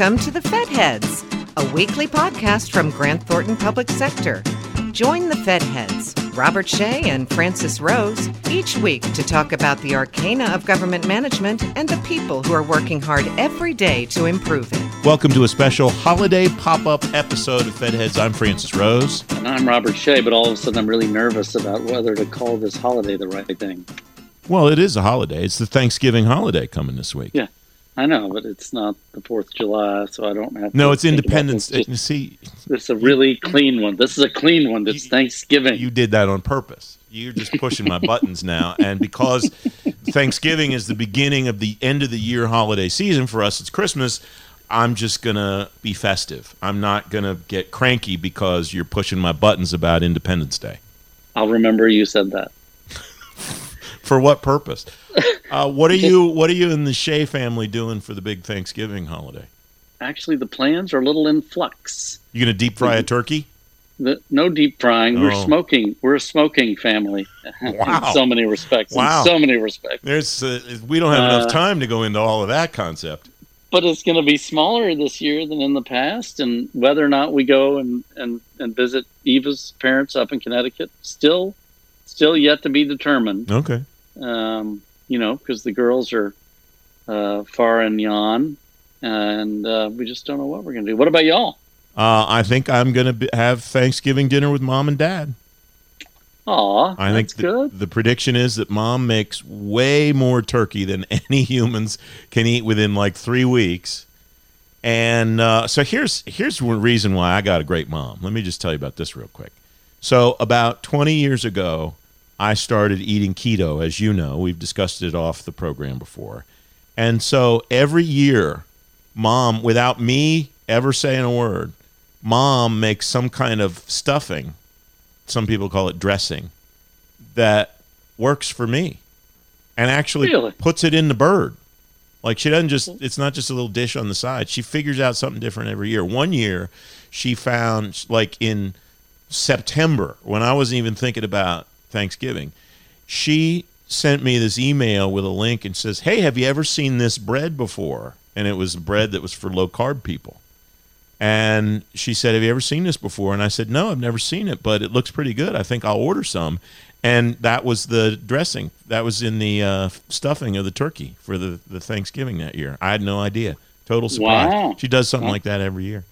Welcome to the Fed Heads, a weekly podcast from Grant Thornton Public Sector. Join the Fed Heads, Robert Shea and Francis Rose, each week to talk about the arcana of government management and the people who are working hard every day to improve it. Welcome to a special holiday pop up episode of Fed Heads. I'm Francis Rose. And I'm Robert Shea, but all of a sudden I'm really nervous about whether to call this holiday the right thing. Well, it is a holiday. It's the Thanksgiving holiday coming this week. Yeah, I know, but it's not the 4th of July, so I don't have to. No, it's Independence. this. Day. See, This is a really clean one. This is a clean one. That's Thanksgiving. you did that on purpose. You're just pushing my buttons now. And because Thanksgiving is the beginning of the end of the year holiday season for us, it's Christmas. I'm just going to be festive. I'm not going to get cranky because you're pushing my buttons about Independence Day. I'll remember you said that. For what purpose? Uh, what are you What are you and the Shea family doing for the big Thanksgiving holiday? Actually, the plans are a little in flux. You going to deep fry a turkey? The, no deep frying. We're Oh. smoking. We're a smoking family. Wow. in so many respects. Wow. In so many respects. There's uh, we don't have enough Uh, time to go into all of that concept. but it's going to be smaller this year than in the past. And whether or not we go and, and, and visit Eva's parents up in Connecticut, still, still yet to be determined. Okay. Um, you know, because the girls are uh, far and yon, and uh, we just don't know what we're going to do. What about y'all? Uh, I think I'm going to have Thanksgiving dinner with mom and dad. Aw, I think that's the, good. the prediction is that mom makes way more turkey than any humans can eat within like three weeks. And uh, so here's here's one reason why I got a great mom. Let me just tell you about this real quick. So about 20 years ago, I started eating keto. As you know, we've discussed it off the program before. And so every year, mom, without me ever saying a word, mom makes some kind of stuffing. Some people call it dressing that works for me and actually Really? puts it in the bird. Like she doesn't just mm. it's not just a little dish on the side. She figures out something different every year. One year she found like in September when I wasn't even thinking about Thanksgiving, she sent me this email with a link and says, "Hey, have you ever seen this bread before?" And it was bread that was for low carb people. And she said, Have you ever seen this before? And I said, No, I've never seen it, but it looks pretty good. I think I'll order some. And that was the dressing. That was in the uh, stuffing of the turkey for the, the Thanksgiving that year. I had no idea. Total surprise. Wow. She does something like that every year.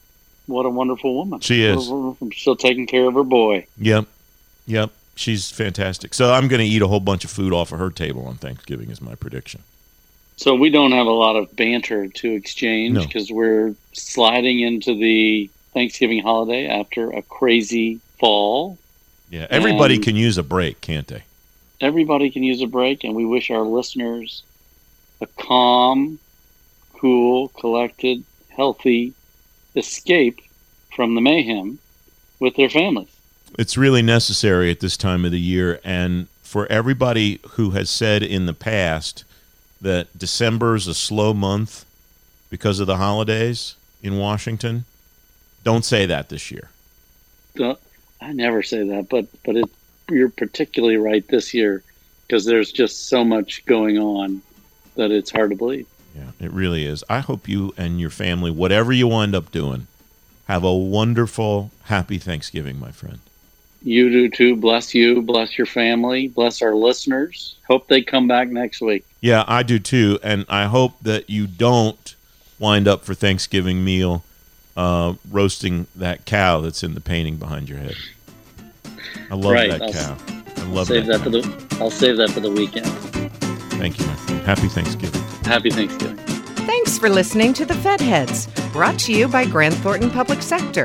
What a wonderful woman. She is. Still taking care of her boy. Yep. Yep. She's fantastic. So I'm going to eat a whole bunch of food off of her table on Thanksgiving, is my prediction. So we don't have a lot of banter to exchange No. because we're sliding into the Thanksgiving holiday after a crazy fall. Yeah. Everybody Um, can use a break, can't they? Everybody can use a break, and we wish our listeners a calm, cool, collected, healthy escape from the mayhem with their families. It's really necessary at this time of the year. And for everybody who has said in the past that December is a slow month because of the holidays in Washington, don't say that this year. I never say that, but but it, you're particularly right this year because there's just so much going on that it's hard to believe. Yeah, it really is. I hope you and your family, whatever you wind up doing, have a wonderful, happy Thanksgiving, my friend. You do too. Bless you. Bless your family. Bless our listeners. Hope they come back next week. Yeah, I do too, and I hope that you don't wind up for Thanksgiving meal uh, roasting that cow that's in the painting behind your head. I love Right, that I'll cow. I I'll save that. that for the. I'll save that for the weekend. Thank you, my friend. Happy Thanksgiving. Happy Thanksgiving. Thanks for listening to the Fed Heads, brought to you by Grant Thornton Public Sector.